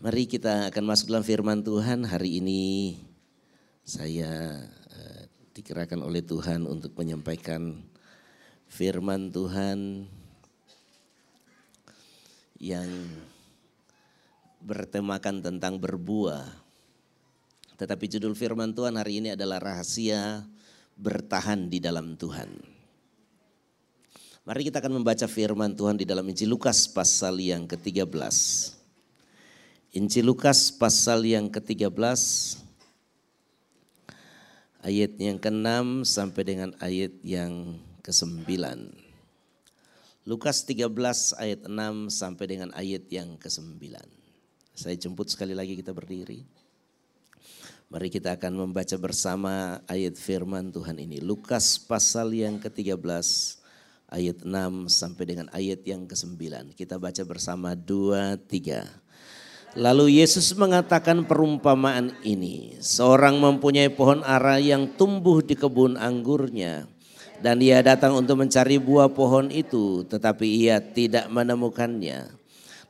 Mari kita akan masuk dalam firman Tuhan. Hari ini saya uh, dikerahkan oleh Tuhan untuk menyampaikan firman Tuhan yang bertemakan tentang berbuah. Tetapi judul firman Tuhan hari ini adalah rahasia bertahan di dalam Tuhan. Mari kita akan membaca firman Tuhan di dalam Injil Lukas pasal yang ke-13. Injil Lukas pasal yang ke-13 ayat yang ke-6 sampai dengan ayat yang ke-9. Lukas 13 ayat 6 sampai dengan ayat yang ke-9. Saya jemput sekali lagi kita berdiri. Mari kita akan membaca bersama ayat firman Tuhan ini. Lukas pasal yang ke-13 ayat 6 sampai dengan ayat yang ke-9. Kita baca bersama 2 3. Lalu Yesus mengatakan perumpamaan ini. Seorang mempunyai pohon ara yang tumbuh di kebun anggurnya. Dan ia datang untuk mencari buah pohon itu, tetapi ia tidak menemukannya.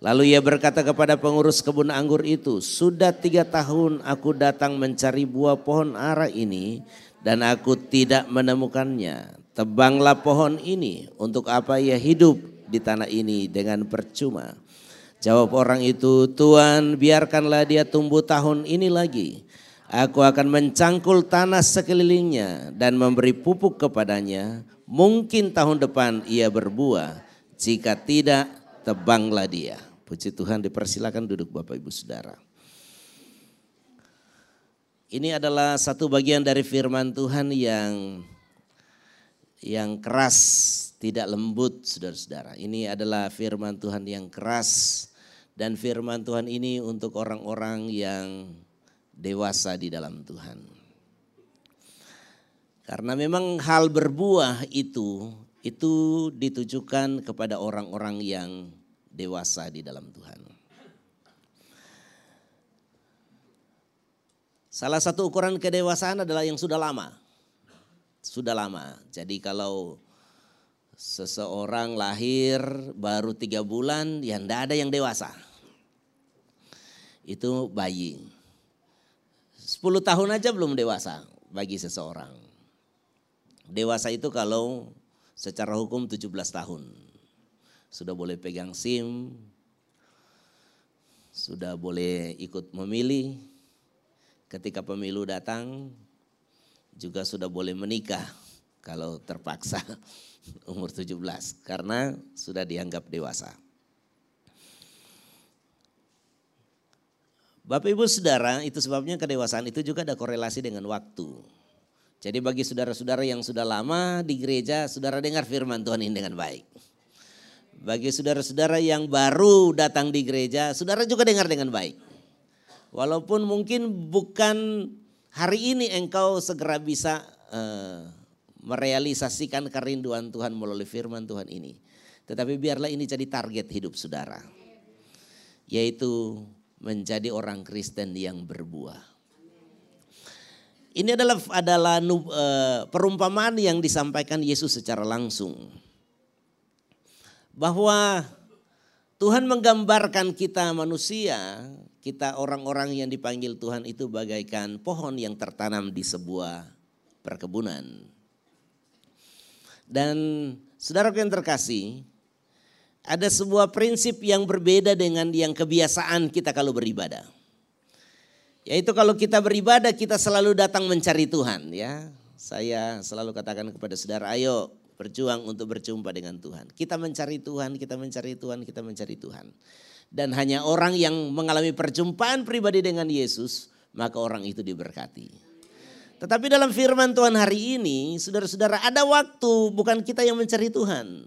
Lalu ia berkata kepada pengurus kebun anggur itu, sudah tiga tahun aku datang mencari buah pohon ara ini dan aku tidak menemukannya. Tebanglah pohon ini, untuk apa ia hidup di tanah ini dengan percuma. Jawab orang itu, Tuhan biarkanlah dia tumbuh tahun ini lagi. Aku akan mencangkul tanah sekelilingnya dan memberi pupuk kepadanya. Mungkin tahun depan ia berbuah. Jika tidak, tebanglah dia. Puji Tuhan dipersilakan duduk Bapak Ibu Saudara. Ini adalah satu bagian dari firman Tuhan yang yang keras, tidak lembut saudara-saudara. Ini adalah firman Tuhan yang keras dan firman Tuhan ini untuk orang-orang yang dewasa di dalam Tuhan. Karena memang hal berbuah itu itu ditujukan kepada orang-orang yang dewasa di dalam Tuhan. Salah satu ukuran kedewasaan adalah yang sudah lama. Sudah lama. Jadi kalau seseorang lahir baru tiga bulan, ya tidak ada yang dewasa itu bayi. 10 tahun aja belum dewasa bagi seseorang. Dewasa itu kalau secara hukum 17 tahun. Sudah boleh pegang SIM, sudah boleh ikut memilih. Ketika pemilu datang juga sudah boleh menikah kalau terpaksa umur 17 karena sudah dianggap dewasa. Bapak Ibu Saudara, itu sebabnya kedewasaan itu juga ada korelasi dengan waktu. Jadi bagi saudara-saudara yang sudah lama di gereja, saudara dengar firman Tuhan ini dengan baik. Bagi saudara-saudara yang baru datang di gereja, saudara juga dengar dengan baik. Walaupun mungkin bukan hari ini engkau segera bisa uh, merealisasikan kerinduan Tuhan melalui firman Tuhan ini. Tetapi biarlah ini jadi target hidup saudara. Yaitu menjadi orang Kristen yang berbuah. Ini adalah adalah uh, perumpamaan yang disampaikan Yesus secara langsung. Bahwa Tuhan menggambarkan kita manusia, kita orang-orang yang dipanggil Tuhan itu bagaikan pohon yang tertanam di sebuah perkebunan. Dan saudara yang terkasih, ada sebuah prinsip yang berbeda dengan yang kebiasaan kita kalau beribadah. Yaitu kalau kita beribadah kita selalu datang mencari Tuhan ya. Saya selalu katakan kepada saudara, ayo berjuang untuk berjumpa dengan Tuhan. Kita mencari Tuhan, kita mencari Tuhan, kita mencari Tuhan. Dan hanya orang yang mengalami perjumpaan pribadi dengan Yesus, maka orang itu diberkati. Tetapi dalam firman Tuhan hari ini, saudara-saudara ada waktu bukan kita yang mencari Tuhan.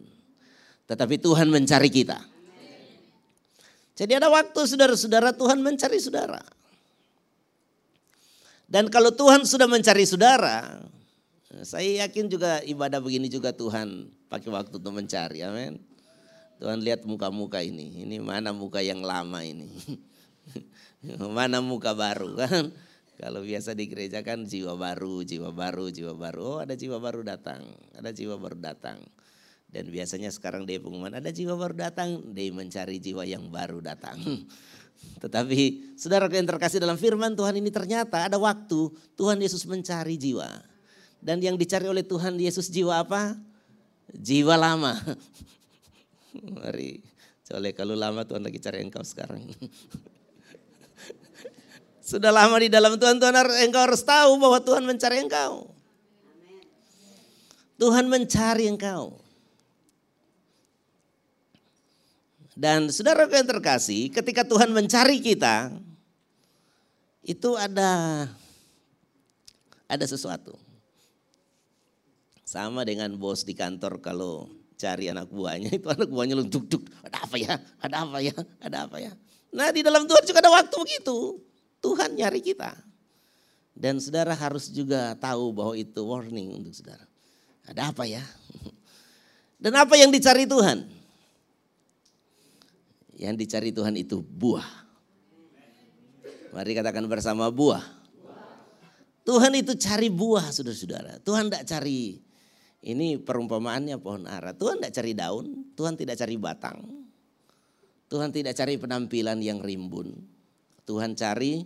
Tetapi Tuhan mencari kita. Jadi ada waktu saudara-saudara Tuhan mencari saudara. Dan kalau Tuhan sudah mencari saudara, saya yakin juga ibadah begini juga Tuhan pakai waktu untuk mencari. Amin. Tuhan lihat muka-muka ini. Ini mana muka yang lama ini. mana muka baru kan. Kalau biasa di gereja kan jiwa baru, jiwa baru, jiwa baru. Oh ada jiwa baru datang, ada jiwa baru datang. Dan biasanya sekarang dia pengumuman ada jiwa baru datang, dia mencari jiwa yang baru datang. Tetapi saudara yang terkasih dalam firman Tuhan ini ternyata ada waktu Tuhan Yesus mencari jiwa. Dan yang dicari oleh Tuhan Yesus jiwa apa? Jiwa lama. Mari, soalnya kalau lama Tuhan lagi cari engkau sekarang. Sudah lama di dalam Tuhan, Tuhan engkau harus tahu bahwa Tuhan mencari engkau. Tuhan mencari engkau. Dan saudara yang terkasih, ketika Tuhan mencari kita, itu ada ada sesuatu. Sama dengan bos di kantor kalau cari anak buahnya, itu anak buahnya luntuk duk ada apa ya, ada apa ya, ada apa ya. Nah di dalam Tuhan juga ada waktu begitu. Tuhan nyari kita. Dan saudara harus juga tahu bahwa itu warning untuk saudara. Ada apa ya? Dan apa yang dicari Tuhan? Yang dicari Tuhan itu buah. Mari katakan bersama buah. Tuhan itu cari buah saudara-saudara. Tuhan tidak cari, ini perumpamaannya pohon ara. Tuhan tidak cari daun, Tuhan tidak cari batang. Tuhan tidak cari penampilan yang rimbun. Tuhan cari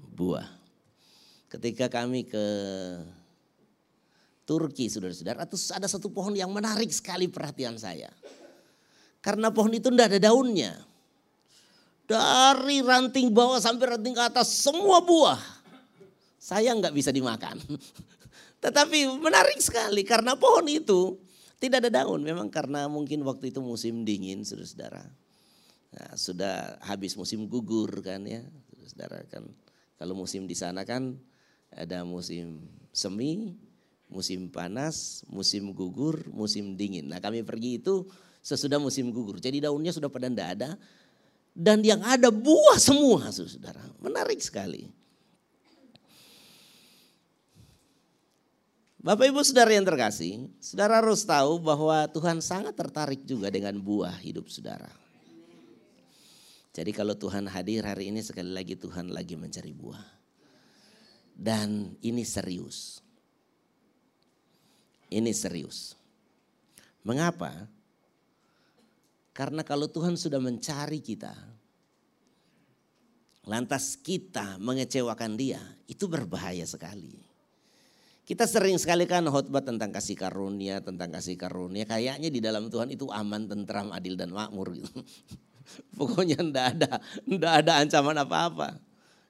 buah. Ketika kami ke Turki, saudara-saudara, ada satu pohon yang menarik sekali perhatian saya. Karena pohon itu tidak ada daunnya. Dari ranting bawah sampai ranting ke atas semua buah. Saya nggak bisa dimakan. Tetapi menarik sekali karena pohon itu tidak ada daun. Memang karena mungkin waktu itu musim dingin, saudara-saudara. Nah, sudah habis musim gugur kan ya, saudara kan. Kalau musim di sana kan ada musim semi, musim panas, musim gugur, musim dingin. Nah kami pergi itu sesudah musim gugur. Jadi daunnya sudah pada tidak ada. Dan yang ada buah semua saudara. Menarik sekali. Bapak ibu saudara yang terkasih, saudara harus tahu bahwa Tuhan sangat tertarik juga dengan buah hidup saudara. Jadi kalau Tuhan hadir hari ini sekali lagi Tuhan lagi mencari buah. Dan ini serius. Ini serius. Mengapa? Karena kalau Tuhan sudah mencari kita, lantas kita mengecewakan dia, itu berbahaya sekali. Kita sering sekali kan khotbah tentang kasih karunia, tentang kasih karunia. Kayaknya di dalam Tuhan itu aman, tentram, adil dan makmur gitu. Pokoknya ndak ada, ndak ada ancaman apa-apa.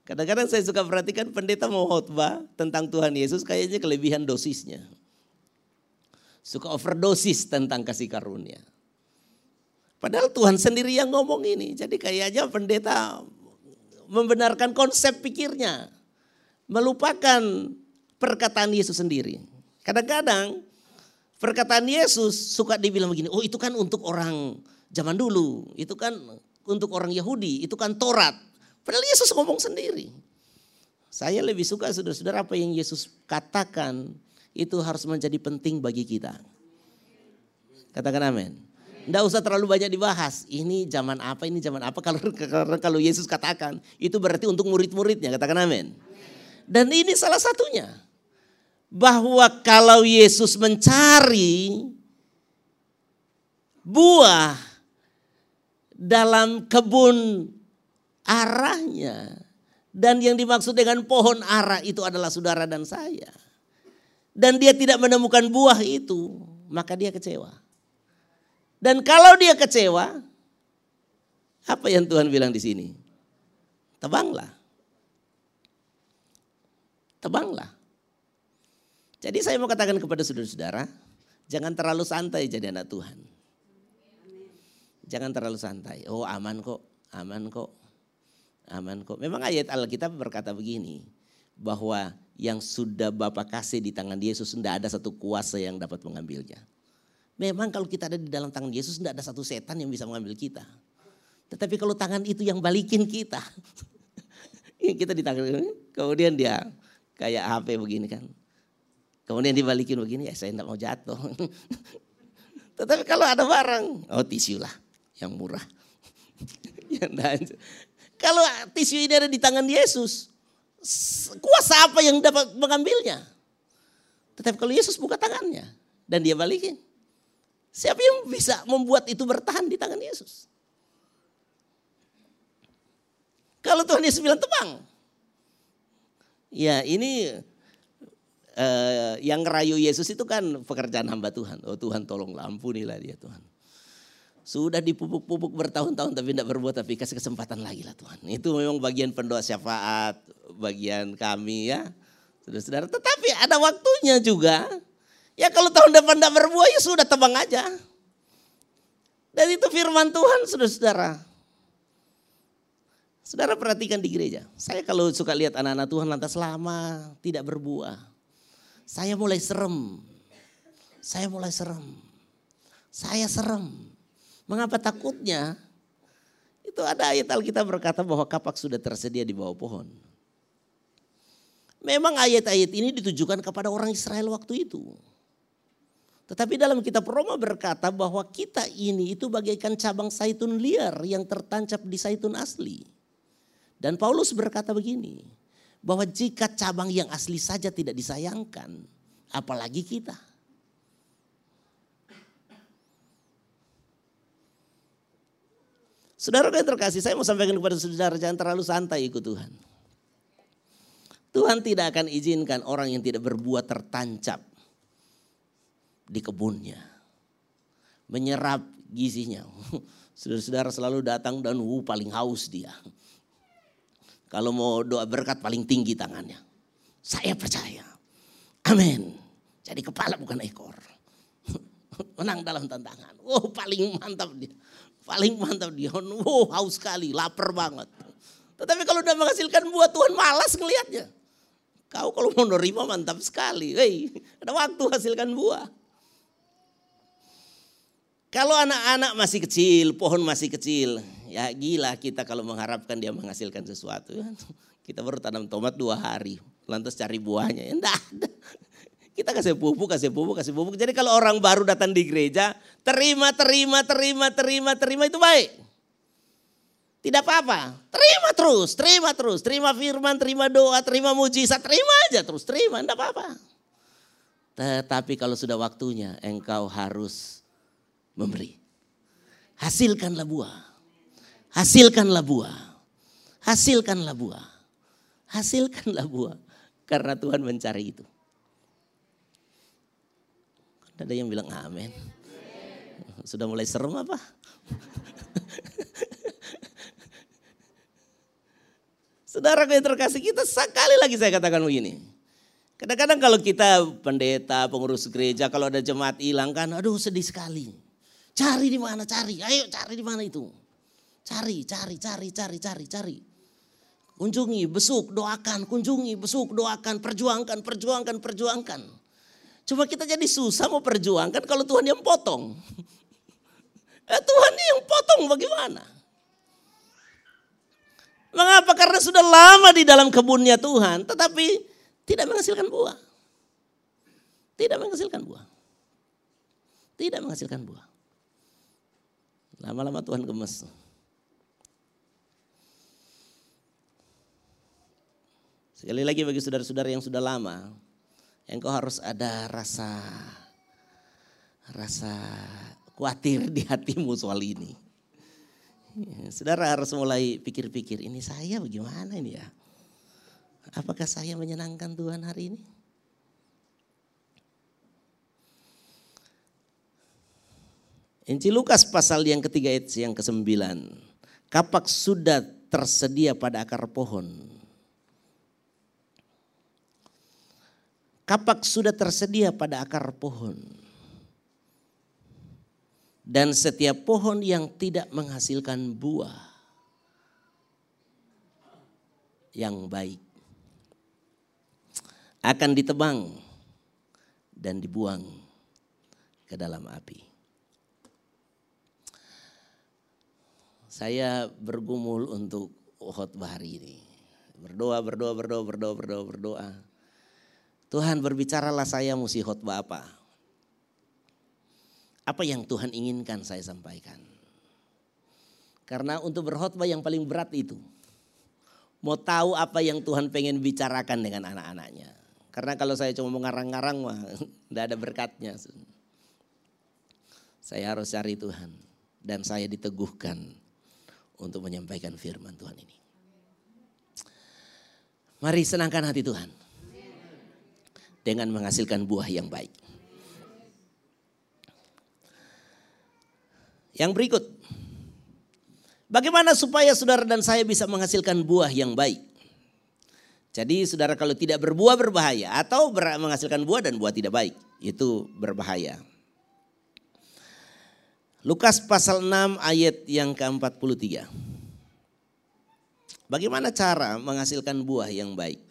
Kadang-kadang saya suka perhatikan pendeta mau khotbah tentang Tuhan Yesus kayaknya kelebihan dosisnya. Suka overdosis tentang kasih karunia. Padahal Tuhan sendiri yang ngomong ini. Jadi kayaknya pendeta membenarkan konsep pikirnya. Melupakan perkataan Yesus sendiri. Kadang-kadang perkataan Yesus suka dibilang begini, oh itu kan untuk orang zaman dulu. Itu kan untuk orang Yahudi, itu kan Torat. Padahal Yesus ngomong sendiri. Saya lebih suka saudara-saudara apa yang Yesus katakan itu harus menjadi penting bagi kita. Katakan amin. Tidak usah terlalu banyak dibahas. Ini zaman apa, ini zaman apa. Kalau kalau Yesus katakan, itu berarti untuk murid-muridnya. Katakan amin. Dan ini salah satunya. Bahwa kalau Yesus mencari buah dalam kebun arahnya. Dan yang dimaksud dengan pohon arah itu adalah saudara dan saya. Dan dia tidak menemukan buah itu, maka dia kecewa. Dan kalau dia kecewa, apa yang Tuhan bilang di sini? Tebanglah. Tebanglah. Jadi saya mau katakan kepada saudara-saudara, jangan terlalu santai jadi anak Tuhan. Jangan terlalu santai. Oh aman kok, aman kok, aman kok. Memang ayat Alkitab berkata begini, bahwa yang sudah Bapak kasih di tangan Yesus tidak ada satu kuasa yang dapat mengambilnya. Memang kalau kita ada di dalam tangan Yesus tidak ada satu setan yang bisa mengambil kita. Tetapi kalau tangan itu yang balikin kita. kita di tangan kemudian dia kayak HP begini kan. Kemudian dibalikin begini ya saya tidak mau jatuh. Tetapi kalau ada barang, oh tisu lah yang murah. Kalau tisu ini ada di tangan Yesus, kuasa apa yang dapat mengambilnya? Tetapi kalau Yesus buka tangannya dan dia balikin, siapa yang bisa membuat itu bertahan di tangan Yesus? Kalau Tuhan Yesus bilang tebang. Ya ini uh, yang ngerayu Yesus itu kan pekerjaan hamba Tuhan. Oh Tuhan tolonglah ampunilah dia Tuhan. Sudah dipupuk-pupuk bertahun-tahun tapi tidak berbuat tapi kasih kesempatan lagi lah Tuhan. Itu memang bagian pendoa syafaat, bagian kami ya. Saudara-saudara, tetapi ada waktunya juga. Ya kalau tahun depan tidak berbuah ya sudah tebang aja. Dan itu firman Tuhan saudara-saudara. Saudara perhatikan di gereja. Saya kalau suka lihat anak-anak Tuhan lantas lama tidak berbuah. Saya mulai serem. Saya mulai serem. Saya serem. Mengapa takutnya? Itu ada ayat Alkitab berkata bahwa kapak sudah tersedia di bawah pohon. Memang ayat-ayat ini ditujukan kepada orang Israel waktu itu. Tetapi dalam kitab Roma berkata bahwa kita ini itu bagaikan cabang saitun liar yang tertancap di saitun asli. Dan Paulus berkata begini, bahwa jika cabang yang asli saja tidak disayangkan, apalagi kita. Saudara yang terkasih, saya mau sampaikan kepada saudara jangan terlalu santai ikut Tuhan. Tuhan tidak akan izinkan orang yang tidak berbuat tertancap di kebunnya. Menyerap gizinya. Saudara-saudara selalu datang dan uh, paling haus dia. Kalau mau doa berkat paling tinggi tangannya. Saya percaya. Amin. Jadi kepala bukan ekor. Menang dalam tantangan. Oh paling mantap dia. Paling mantap dia. Oh haus sekali, lapar banget. Tetapi kalau udah menghasilkan buah Tuhan malas ngelihatnya. Kau kalau mau nerima mantap sekali. Hei, ada waktu hasilkan buah. Kalau anak-anak masih kecil, pohon masih kecil, ya gila kita kalau mengharapkan dia menghasilkan sesuatu. Kita baru tanam tomat dua hari, lantas cari buahnya. Ya, enggak ada. Kita kasih pupuk, kasih pupuk, kasih pupuk. Jadi kalau orang baru datang di gereja, terima, terima, terima, terima, terima itu baik. Tidak apa-apa. Terima terus, terima terus. Terima firman, terima doa, terima mujizat, terima aja terus, terima, tidak apa-apa. Tetapi kalau sudah waktunya, engkau harus memberi. Hasilkanlah buah. Hasilkanlah buah. Hasilkanlah buah. Hasilkanlah buah. Karena Tuhan mencari itu. Ada yang bilang amin. Sudah mulai serem apa? Saudara yang terkasih kita sekali lagi saya katakan begini. Kadang-kadang kalau kita pendeta, pengurus gereja, kalau ada jemaat hilang kan, aduh sedih sekali. Cari di mana, cari. Ayo cari di mana itu. Cari, cari, cari, cari, cari, cari. Kunjungi, besuk, doakan, kunjungi, besuk, doakan, perjuangkan, perjuangkan, perjuangkan. Cuma kita jadi susah mau perjuangkan kalau Tuhan yang potong. Eh, Tuhan yang potong bagaimana? Mengapa? Karena sudah lama di dalam kebunnya Tuhan, tetapi tidak menghasilkan buah. Tidak menghasilkan buah. Tidak menghasilkan buah. Lama-lama Tuhan gemes. Sekali lagi bagi saudara-saudara yang sudah lama, engkau harus ada rasa rasa khawatir di hatimu soal ini. Saudara harus mulai pikir-pikir, ini saya bagaimana ini ya? Apakah saya menyenangkan Tuhan hari ini? Injil Lukas pasal yang ketiga ayat yang ke sembilan. Kapak sudah tersedia pada akar pohon Kapak sudah tersedia pada akar pohon. Dan setiap pohon yang tidak menghasilkan buah yang baik akan ditebang dan dibuang ke dalam api. Saya bergumul untuk khotbah hari ini. Berdoa, berdoa, berdoa, berdoa, berdoa, berdoa. Tuhan berbicaralah saya mesti khotbah apa. Apa yang Tuhan inginkan saya sampaikan. Karena untuk berkhotbah yang paling berat itu. Mau tahu apa yang Tuhan pengen bicarakan dengan anak-anaknya. Karena kalau saya cuma mengarang-ngarang mah tidak ada berkatnya. Saya harus cari Tuhan. Dan saya diteguhkan untuk menyampaikan firman Tuhan ini. Mari senangkan hati Tuhan. Dengan menghasilkan buah yang baik. Yang berikut. Bagaimana supaya saudara dan saya bisa menghasilkan buah yang baik? Jadi saudara kalau tidak berbuah berbahaya atau menghasilkan buah dan buah tidak baik. Itu berbahaya. Lukas pasal 6 ayat yang ke-43. Bagaimana cara menghasilkan buah yang baik?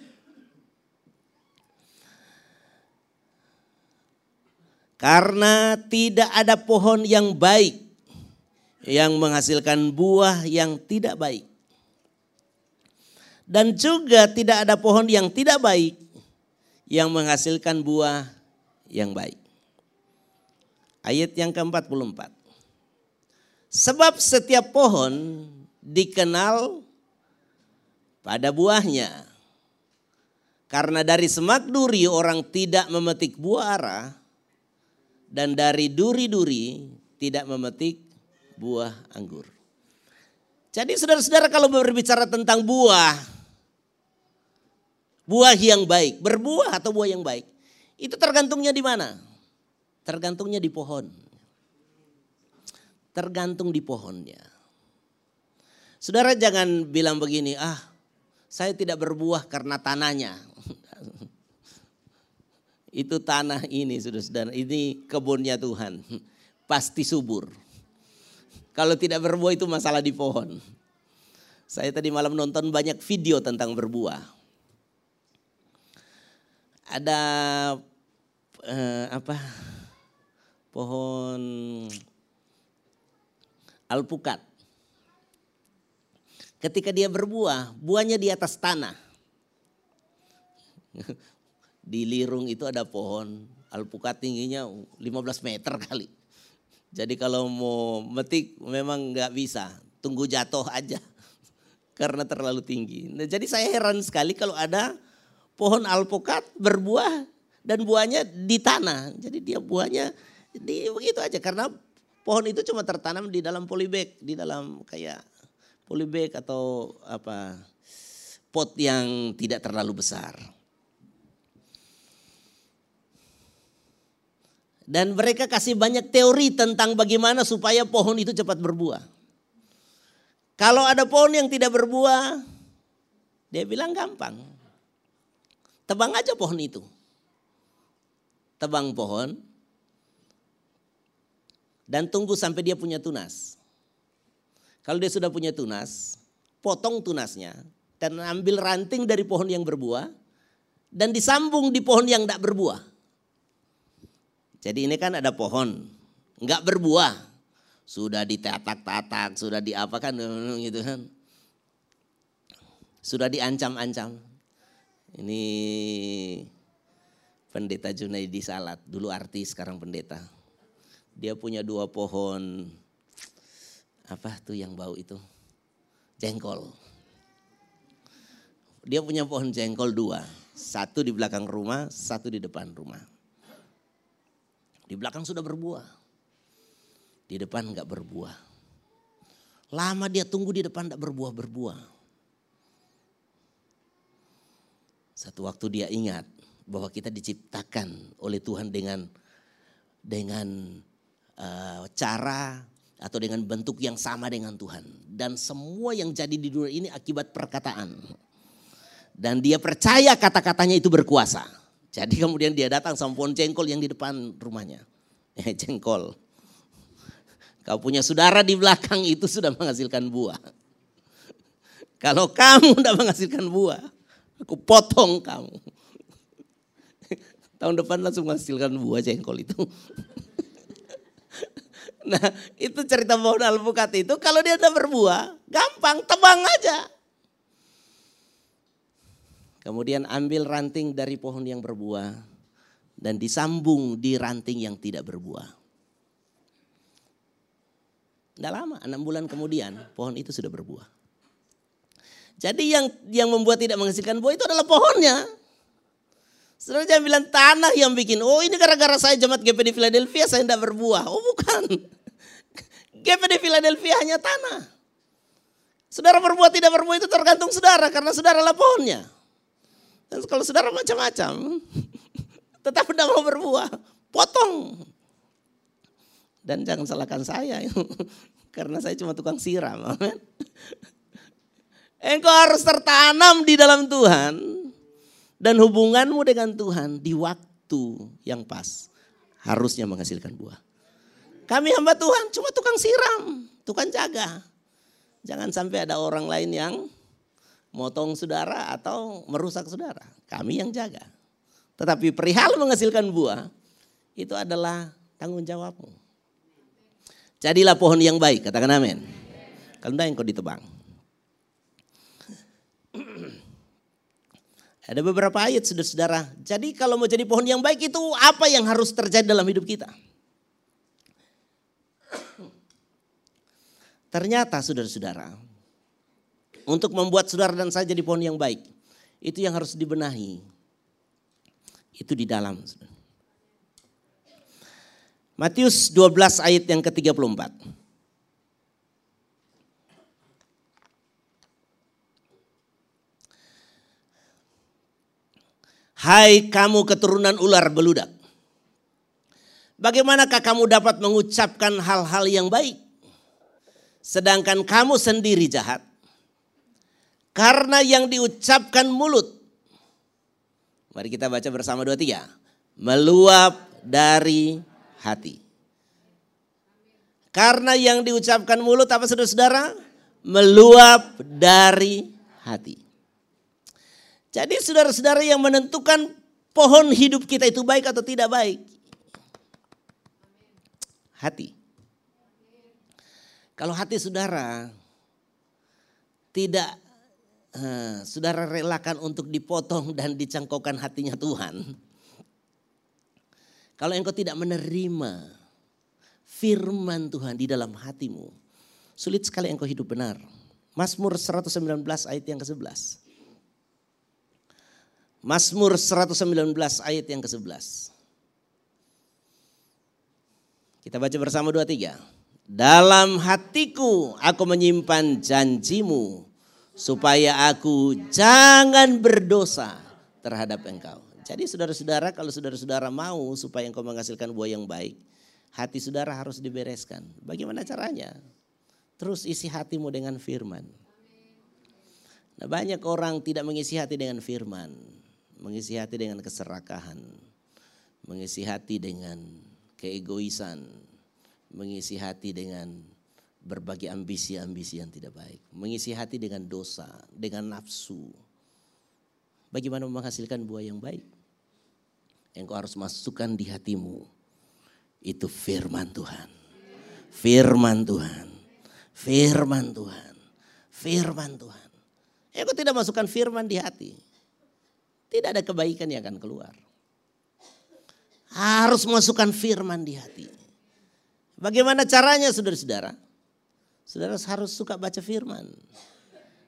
Karena tidak ada pohon yang baik yang menghasilkan buah yang tidak baik. Dan juga tidak ada pohon yang tidak baik yang menghasilkan buah yang baik. Ayat yang ke-44. Sebab setiap pohon dikenal pada buahnya. Karena dari semak duri orang tidak memetik buah ara dan dari duri-duri tidak memetik buah anggur. Jadi saudara-saudara kalau berbicara tentang buah, buah yang baik, berbuah atau buah yang baik, itu tergantungnya di mana? Tergantungnya di pohon. Tergantung di pohonnya. Saudara jangan bilang begini, ah saya tidak berbuah karena tanahnya. Itu tanah ini saudara-saudara, ini kebunnya Tuhan. Pasti subur. Kalau tidak berbuah itu masalah di pohon. Saya tadi malam nonton banyak video tentang berbuah. Ada eh, apa? Pohon alpukat ketika dia berbuah, buahnya di atas tanah. Di Lirung itu ada pohon alpukat tingginya 15 meter kali. Jadi kalau mau metik memang nggak bisa, tunggu jatuh aja karena terlalu tinggi. Nah, jadi saya heran sekali kalau ada pohon alpukat berbuah dan buahnya di tanah. Jadi dia buahnya di begitu aja karena pohon itu cuma tertanam di dalam polybag, di dalam kayak polybag atau apa pot yang tidak terlalu besar. Dan mereka kasih banyak teori tentang bagaimana supaya pohon itu cepat berbuah. Kalau ada pohon yang tidak berbuah, dia bilang gampang. Tebang aja pohon itu. Tebang pohon dan tunggu sampai dia punya tunas. Kalau dia sudah punya tunas, potong tunasnya dan ambil ranting dari pohon yang berbuah dan disambung di pohon yang tidak berbuah. Jadi ini kan ada pohon, nggak berbuah, sudah ditatak-tatak, sudah diapakan gitu kan, sudah diancam-ancam. Ini pendeta Junaidi Salat, dulu artis sekarang pendeta. Dia punya dua pohon apa tuh yang bau itu? Jengkol. Dia punya pohon jengkol dua. Satu di belakang rumah, satu di depan rumah. Di belakang sudah berbuah. Di depan enggak berbuah. Lama dia tunggu di depan enggak berbuah-berbuah. Satu waktu dia ingat bahwa kita diciptakan oleh Tuhan dengan dengan uh, cara atau dengan bentuk yang sama dengan Tuhan. Dan semua yang jadi di dunia ini akibat perkataan. Dan dia percaya kata-katanya itu berkuasa. Jadi kemudian dia datang sama pohon jengkol yang di depan rumahnya. Eh jengkol. Kau punya saudara di belakang itu sudah menghasilkan buah. Kalau kamu tidak menghasilkan buah, aku potong kamu. Tahun depan langsung menghasilkan buah jengkol itu. Nah itu cerita pohon alpukat itu kalau dia udah berbuah gampang tebang aja. Kemudian ambil ranting dari pohon yang berbuah dan disambung di ranting yang tidak berbuah. Tidak lama, enam bulan kemudian pohon itu sudah berbuah. Jadi yang yang membuat tidak menghasilkan buah itu adalah pohonnya. Saudara jangan bilang tanah yang bikin, oh ini gara-gara saya jemaat GP di Philadelphia saya tidak berbuah. Oh bukan. GPD Philadelphia hanya tanah. Saudara berbuat tidak berbuat itu tergantung saudara karena saudara lah pohonnya. Dan kalau saudara macam-macam, tetap tidak mau berbuah, potong. Dan jangan salahkan saya, karena saya cuma tukang siram. Engkau harus tertanam di dalam Tuhan dan hubunganmu dengan Tuhan di waktu yang pas harusnya menghasilkan buah. Kami hamba Tuhan cuma tukang siram, tukang jaga. Jangan sampai ada orang lain yang motong saudara atau merusak saudara. Kami yang jaga. Tetapi perihal menghasilkan buah itu adalah tanggung jawabmu. Jadilah pohon yang baik, katakan amin. Kalau enggak engkau ditebang. Ada beberapa ayat saudara-saudara. Jadi kalau mau jadi pohon yang baik itu apa yang harus terjadi dalam hidup kita? Ternyata saudara-saudara, untuk membuat saudara dan saya jadi pohon yang baik, itu yang harus dibenahi. Itu di dalam. Matius 12 ayat yang ke-34. Hai kamu keturunan ular beludak. Bagaimanakah kamu dapat mengucapkan hal-hal yang baik? sedangkan kamu sendiri jahat. Karena yang diucapkan mulut. Mari kita baca bersama dua tiga. Meluap dari hati. Karena yang diucapkan mulut apa saudara-saudara? Meluap dari hati. Jadi saudara-saudara yang menentukan pohon hidup kita itu baik atau tidak baik. Hati. Kalau hati saudara tidak uh, saudara relakan untuk dipotong dan dicangkokkan hatinya Tuhan. Kalau engkau tidak menerima firman Tuhan di dalam hatimu, sulit sekali engkau hidup benar. Mazmur 119 ayat yang ke-11. Mazmur 119 ayat yang ke-11. Kita baca bersama dua tiga. Dalam hatiku aku menyimpan janjimu supaya aku jangan berdosa terhadap engkau. Jadi saudara-saudara kalau saudara-saudara mau supaya engkau menghasilkan buah yang baik, hati saudara harus dibereskan. Bagaimana caranya? Terus isi hatimu dengan firman. Nah banyak orang tidak mengisi hati dengan firman. Mengisi hati dengan keserakahan. Mengisi hati dengan keegoisan mengisi hati dengan berbagai ambisi-ambisi yang tidak baik, mengisi hati dengan dosa, dengan nafsu. Bagaimana menghasilkan buah yang baik? Engkau harus masukkan di hatimu itu firman Tuhan. Firman Tuhan. Firman Tuhan. Firman Tuhan. Engkau tidak masukkan firman di hati. Tidak ada kebaikan yang akan keluar. Harus masukkan firman di hati. Bagaimana caranya saudara-saudara? Saudara harus suka baca firman.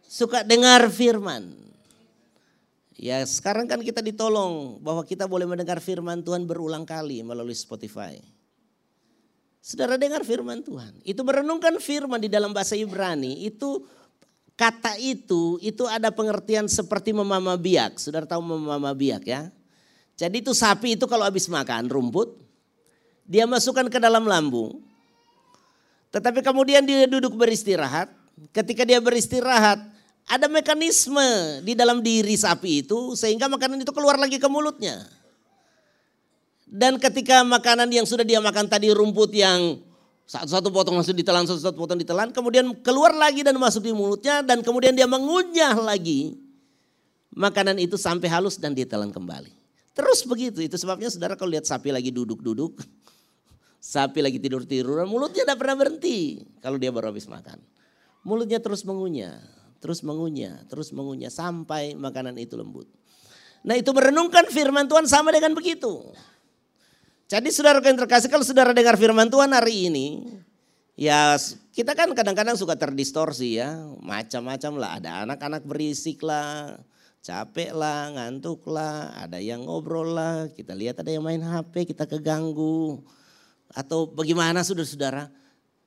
Suka dengar firman. Ya sekarang kan kita ditolong bahwa kita boleh mendengar firman Tuhan berulang kali melalui Spotify. Saudara dengar firman Tuhan. Itu merenungkan firman di dalam bahasa Ibrani. Itu kata itu, itu ada pengertian seperti memama biak. Saudara tahu memama biak ya. Jadi itu sapi itu kalau habis makan rumput, dia masukkan ke dalam lambung. Tetapi kemudian dia duduk beristirahat. Ketika dia beristirahat, ada mekanisme di dalam diri sapi itu sehingga makanan itu keluar lagi ke mulutnya. Dan ketika makanan yang sudah dia makan tadi rumput yang satu-satu potong langsung ditelan, satu-satu potong ditelan, kemudian keluar lagi dan masuk di mulutnya dan kemudian dia mengunyah lagi makanan itu sampai halus dan ditelan kembali. Terus begitu, itu sebabnya saudara kalau lihat sapi lagi duduk-duduk, Sapi lagi tidur-tiduran, mulutnya tidak pernah berhenti kalau dia baru habis makan. Mulutnya terus mengunyah, terus mengunyah, terus mengunyah sampai makanan itu lembut. Nah itu merenungkan firman Tuhan sama dengan begitu. Jadi saudara yang terkasih kalau saudara dengar firman Tuhan hari ini, ya kita kan kadang-kadang suka terdistorsi ya, macam-macam lah. Ada anak-anak berisik lah, capek lah, ngantuk lah, ada yang ngobrol lah, kita lihat ada yang main HP, kita keganggu. Atau bagaimana saudara-saudara?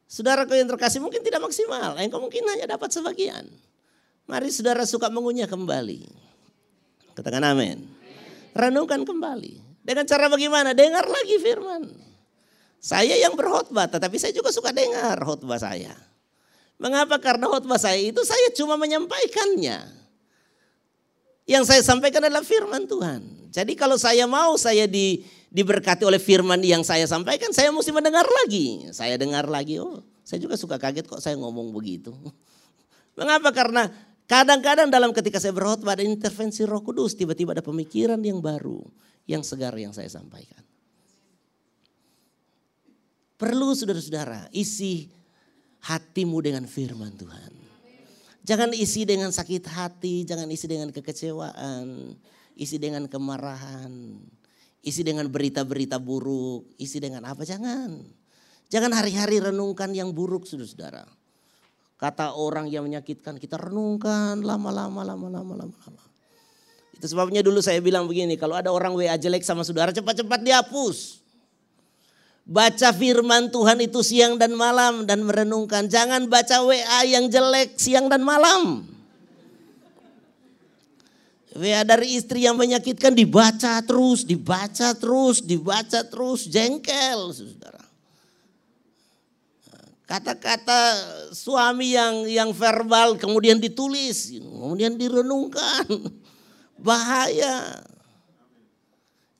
Saudara kau yang terkasih mungkin tidak maksimal, engkau mungkin hanya dapat sebagian. Mari saudara suka mengunyah kembali. Katakan amin. Renungkan kembali. Dengan cara bagaimana? Dengar lagi firman. Saya yang berkhotbah, tetapi saya juga suka dengar khotbah saya. Mengapa? Karena khotbah saya itu saya cuma menyampaikannya. Yang saya sampaikan adalah firman Tuhan. Jadi kalau saya mau saya di, diberkati oleh firman yang saya sampaikan, saya mesti mendengar lagi. Saya dengar lagi, oh saya juga suka kaget kok saya ngomong begitu. Mengapa? Karena kadang-kadang dalam ketika saya berkhotbah ada intervensi roh kudus, tiba-tiba ada pemikiran yang baru, yang segar yang saya sampaikan. Perlu saudara-saudara isi hatimu dengan firman Tuhan. Jangan isi dengan sakit hati, jangan isi dengan kekecewaan, isi dengan kemarahan, isi dengan berita-berita buruk, isi dengan apa, jangan. Jangan hari-hari renungkan yang buruk saudara-saudara. Kata orang yang menyakitkan kita renungkan lama-lama, lama-lama, lama-lama. Itu sebabnya dulu saya bilang begini, kalau ada orang WA jelek sama saudara cepat-cepat dihapus. Baca firman Tuhan itu siang dan malam dan merenungkan. Jangan baca WA yang jelek siang dan malam. WA dari istri yang menyakitkan dibaca terus, dibaca terus, dibaca terus, jengkel saudara. Kata-kata suami yang yang verbal kemudian ditulis, kemudian direnungkan. Bahaya.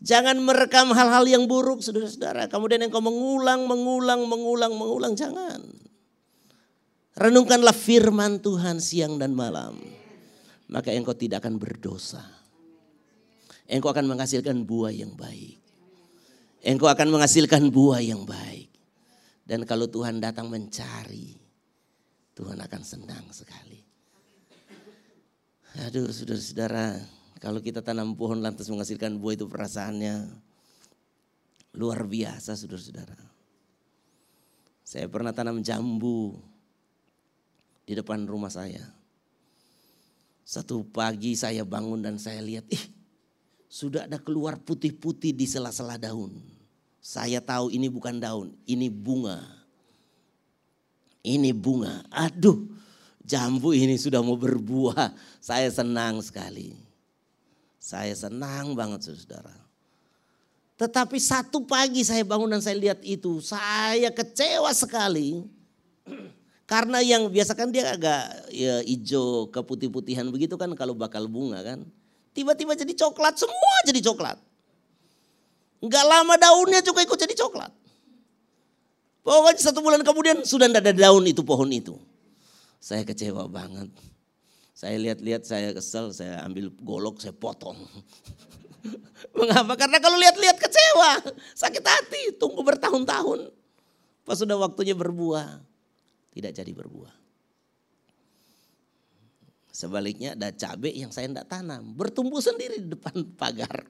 Jangan merekam hal-hal yang buruk saudara-saudara. Kemudian engkau mengulang, mengulang, mengulang, mengulang. Jangan. Renungkanlah firman Tuhan siang dan malam. Maka engkau tidak akan berdosa. Engkau akan menghasilkan buah yang baik. Engkau akan menghasilkan buah yang baik. Dan kalau Tuhan datang mencari, Tuhan akan senang sekali. Aduh saudara-saudara, kalau kita tanam pohon lantas menghasilkan buah itu perasaannya luar biasa saudara-saudara. Saya pernah tanam jambu di depan rumah saya. Satu pagi saya bangun dan saya lihat, ih sudah ada keluar putih-putih di sela-sela daun. Saya tahu ini bukan daun, ini bunga. Ini bunga. Aduh, jambu ini sudah mau berbuah. Saya senang sekali. Saya senang banget saudara. Tetapi satu pagi saya bangun dan saya lihat itu, saya kecewa sekali. Karena yang biasa kan dia agak ya, hijau keputih-putihan begitu kan kalau bakal bunga kan. Tiba-tiba jadi coklat, semua jadi coklat. Enggak lama daunnya juga ikut jadi coklat. Pokoknya satu bulan kemudian sudah tidak ada daun itu pohon itu. Saya kecewa banget. Saya lihat-lihat saya kesel, saya ambil golok, saya potong. Mengapa? Karena kalau lihat-lihat kecewa, sakit hati, tunggu bertahun-tahun. Pas sudah waktunya berbuah, tidak jadi berbuah. Sebaliknya ada cabai yang saya tidak tanam, bertumbuh sendiri di depan pagar.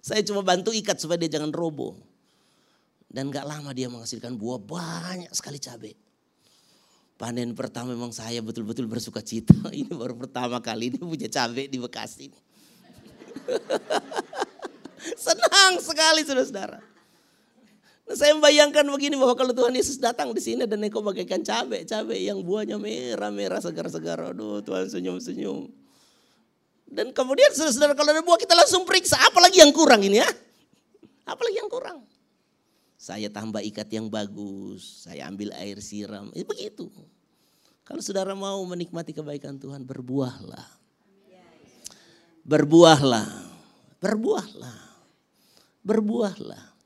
Saya cuma bantu ikat supaya dia jangan roboh. Dan gak lama dia menghasilkan buah banyak sekali cabai. Panen pertama memang saya betul-betul bersuka cita. Ini baru pertama kali ini punya cabai di Bekasi. Senang sekali saudara-saudara. Nah, saya membayangkan begini bahwa kalau Tuhan Yesus datang di sini dan engkau bagaikan cabai, cabai yang buahnya merah-merah segar-segar. Aduh Tuhan senyum-senyum. Dan kemudian saudara-saudara kalau ada buah kita langsung periksa apa lagi yang kurang ini ya. Apa lagi yang kurang? Saya tambah ikat yang bagus, saya ambil air siram. Itu begitu. Kalau saudara mau menikmati kebaikan Tuhan, berbuahlah. Berbuahlah. Berbuahlah. Berbuahlah.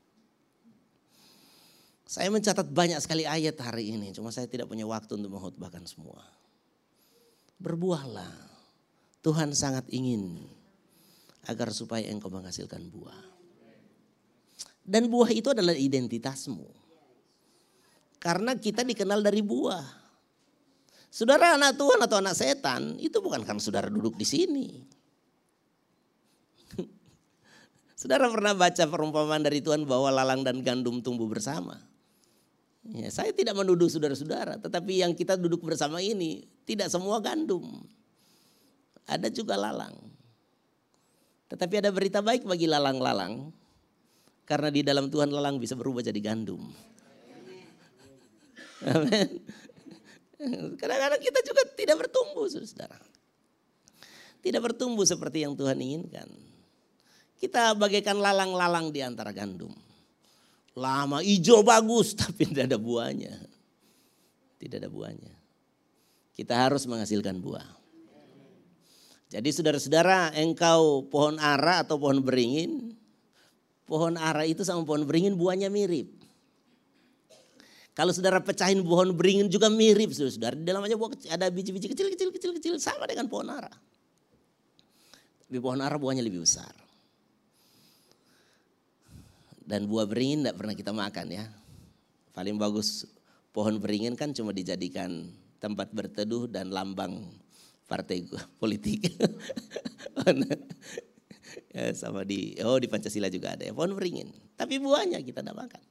Saya mencatat banyak sekali ayat hari ini, cuma saya tidak punya waktu untuk menghutbahkan semua. Berbuahlah. Tuhan sangat ingin agar supaya engkau menghasilkan buah. Dan buah itu adalah identitasmu. Karena kita dikenal dari buah. Saudara anak Tuhan atau anak setan itu bukan karena saudara duduk di sini. saudara pernah baca perumpamaan dari Tuhan bahwa lalang dan gandum tumbuh bersama. Ya, saya tidak menuduh saudara-saudara, tetapi yang kita duduk bersama ini tidak semua gandum. Ada juga lalang. Tetapi ada berita baik bagi lalang-lalang karena di dalam Tuhan lalang bisa berubah jadi gandum. Kadang-kadang kita juga tidak bertumbuh, saudara. Tidak bertumbuh seperti yang Tuhan inginkan. Kita bagaikan lalang-lalang di antara gandum. Lama hijau bagus tapi tidak ada buahnya. Tidak ada buahnya. Kita harus menghasilkan buah. Jadi saudara-saudara engkau pohon ara atau pohon beringin. Pohon ara itu sama pohon beringin buahnya mirip. Kalau saudara pecahin pohon beringin juga mirip saudara. Di dalamnya buah kecil, ada biji-biji kecil-kecil kecil-kecil sama dengan pohon ara. Tapi pohon ara buahnya lebih besar. Dan buah beringin tidak pernah kita makan ya. Paling bagus pohon beringin kan cuma dijadikan tempat berteduh dan lambang partai politik. ya, sama di oh di Pancasila juga ada ya pohon beringin. Tapi buahnya kita tidak makan.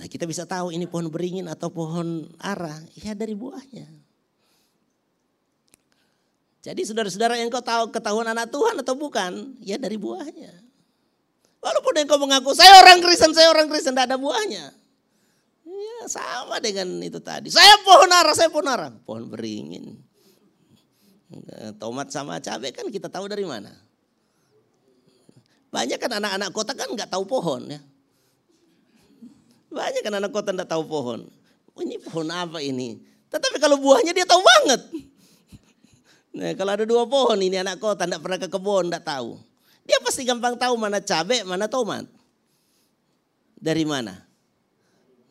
Nah kita bisa tahu ini pohon beringin atau pohon ara ya dari buahnya. Jadi saudara-saudara yang kau tahu ketahuan anak Tuhan atau bukan, ya dari buahnya. Walaupun engkau mengaku saya orang Kristen, saya orang Kristen, tidak ada buahnya. Ya sama dengan itu tadi. Saya pohon ara, saya pohon ara. Pohon beringin. Tomat sama cabai kan kita tahu dari mana. Banyak kan anak-anak kota kan nggak tahu pohon ya. Banyak kan anak kota nggak tahu pohon. Oh, ini pohon apa ini? Tetapi kalau buahnya dia tahu banget. Nah, kalau ada dua pohon ini anak kota nggak pernah ke kebun nggak tahu. Dia pasti gampang tahu mana cabai, mana tomat. Dari mana?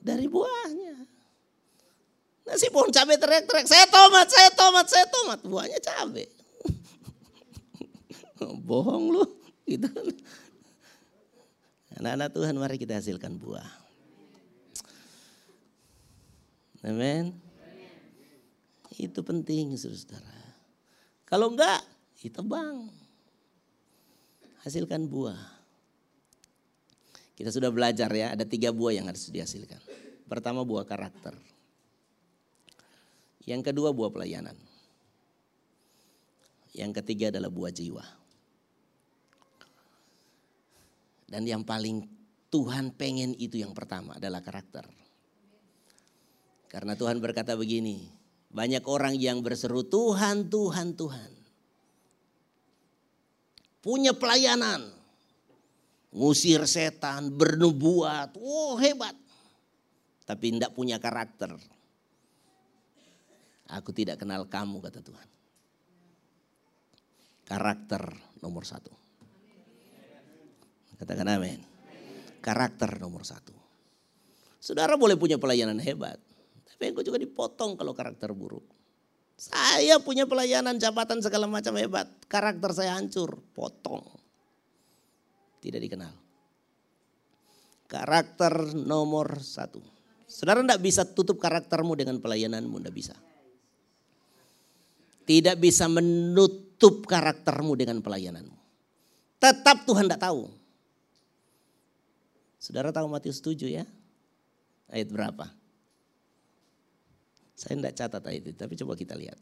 Dari buahnya. Nah si pohon cabai teriak-teriak, saya tomat, saya tomat, saya tomat. Buahnya cabai. Bohong lu. Gitu. Anak-anak Tuhan mari kita hasilkan buah. Amin. Itu penting saudara. Kalau enggak, itu bang hasilkan buah. Kita sudah belajar ya, ada tiga buah yang harus dihasilkan. Pertama buah karakter. Yang kedua buah pelayanan. Yang ketiga adalah buah jiwa. Dan yang paling Tuhan pengen itu yang pertama adalah karakter. Karena Tuhan berkata begini, banyak orang yang berseru Tuhan, Tuhan, Tuhan punya pelayanan. Ngusir setan, bernubuat, oh hebat. Tapi tidak punya karakter. Aku tidak kenal kamu kata Tuhan. Karakter nomor satu. Katakan amin. Karakter nomor satu. Saudara boleh punya pelayanan hebat. Tapi engkau juga dipotong kalau karakter buruk. Saya punya pelayanan, jabatan segala macam hebat. Karakter saya hancur, potong. Tidak dikenal. Karakter nomor satu. Saudara tidak bisa tutup karaktermu dengan pelayananmu, tidak bisa. Tidak bisa menutup karaktermu dengan pelayananmu. Tetap Tuhan tidak tahu. Saudara tahu Matius 7 ya? Ayat berapa? Saya tidak catat ayat itu, tapi coba kita lihat.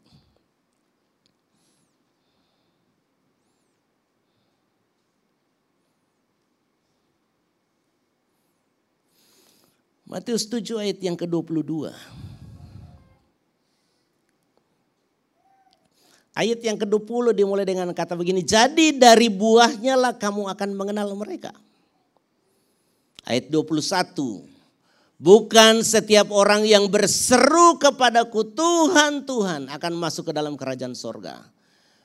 Matius 7 ayat yang ke-22. Ayat yang ke-20 dimulai dengan kata begini, jadi dari buahnya lah kamu akan mengenal mereka. Ayat 21, Bukan setiap orang yang berseru kepadaku Tuhan, Tuhan akan masuk ke dalam kerajaan sorga.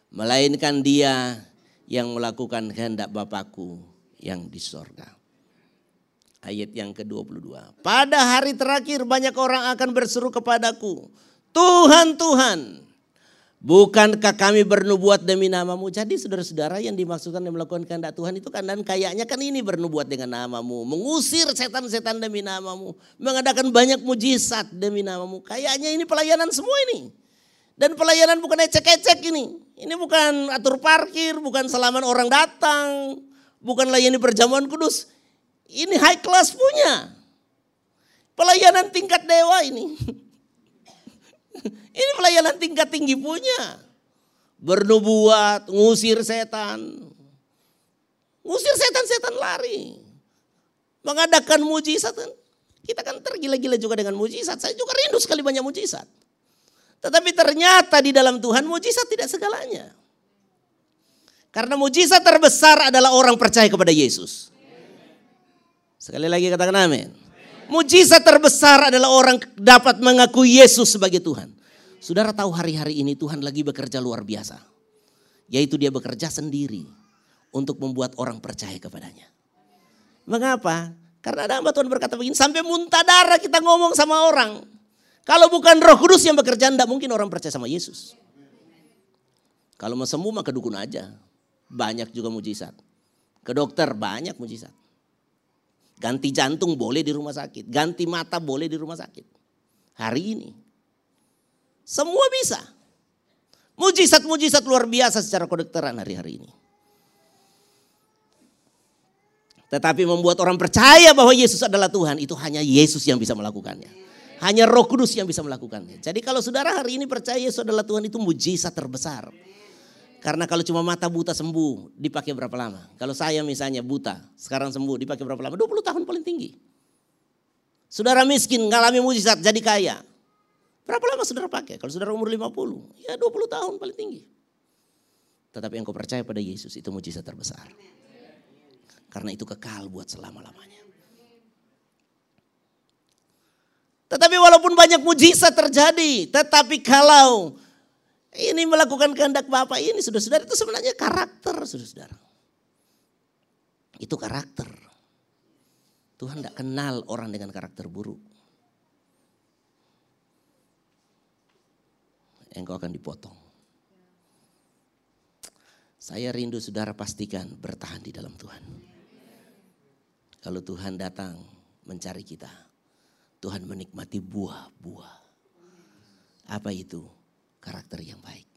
Melainkan dia yang melakukan kehendak Bapakku yang di sorga. Ayat yang ke-22. Pada hari terakhir banyak orang akan berseru kepadaku. Tuhan, Tuhan Bukankah kami bernubuat demi namamu? Jadi saudara-saudara yang dimaksudkan yang melakukan kehendak Tuhan itu kan dan kayaknya kan ini bernubuat dengan namamu. Mengusir setan-setan demi namamu. Mengadakan banyak mujizat demi namamu. Kayaknya ini pelayanan semua ini. Dan pelayanan bukan ecek-ecek ini. Ini bukan atur parkir, bukan selaman orang datang. Bukan layani perjamuan kudus. Ini high class punya. Pelayanan tingkat dewa ini. Ini pelayanan tingkat tinggi punya. Bernubuat, ngusir setan. Ngusir setan-setan lari. Mengadakan mujizat. Kita kan tergila-gila juga dengan mujizat. Saya juga rindu sekali banyak mujizat. Tetapi ternyata di dalam Tuhan mujizat tidak segalanya. Karena mujizat terbesar adalah orang percaya kepada Yesus. Sekali lagi katakan amin. Mujizat terbesar adalah orang dapat mengakui Yesus sebagai Tuhan. Saudara tahu hari-hari ini Tuhan lagi bekerja luar biasa. Yaitu dia bekerja sendiri untuk membuat orang percaya kepadanya. Mengapa? Karena ada hamba Tuhan berkata begini, sampai muntah darah kita ngomong sama orang. Kalau bukan roh kudus yang bekerja, tidak mungkin orang percaya sama Yesus. Kalau mau sembuh maka dukun aja. Banyak juga mujizat. Ke dokter banyak mujizat. Ganti jantung boleh di rumah sakit. Ganti mata boleh di rumah sakit. Hari ini. Semua bisa. Mujizat-mujizat luar biasa secara kedokteran hari-hari ini. Tetapi membuat orang percaya bahwa Yesus adalah Tuhan itu hanya Yesus yang bisa melakukannya. Hanya Roh Kudus yang bisa melakukannya. Jadi kalau saudara hari ini percaya Yesus adalah Tuhan itu mujizat terbesar. Karena kalau cuma mata buta sembuh dipakai berapa lama? Kalau saya misalnya buta sekarang sembuh dipakai berapa lama? 20 tahun paling tinggi. Saudara miskin ngalami mujizat jadi kaya. Berapa lama saudara pakai? Kalau saudara umur 50, ya 20 tahun paling tinggi. Tetapi yang kau percaya pada Yesus itu mujizat terbesar. Karena itu kekal buat selama-lamanya. Tetapi walaupun banyak mujizat terjadi, tetapi kalau ini melakukan kehendak Bapak ini, sudah-sudah itu sebenarnya karakter, sudah-saudara. Itu karakter. Tuhan tidak kenal orang dengan karakter buruk. Engkau akan dipotong. Saya rindu saudara pastikan bertahan di dalam Tuhan. Kalau Tuhan datang mencari kita, Tuhan menikmati buah-buah. Apa itu? Karakter yang baik.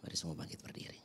Mari semua bangkit berdiri.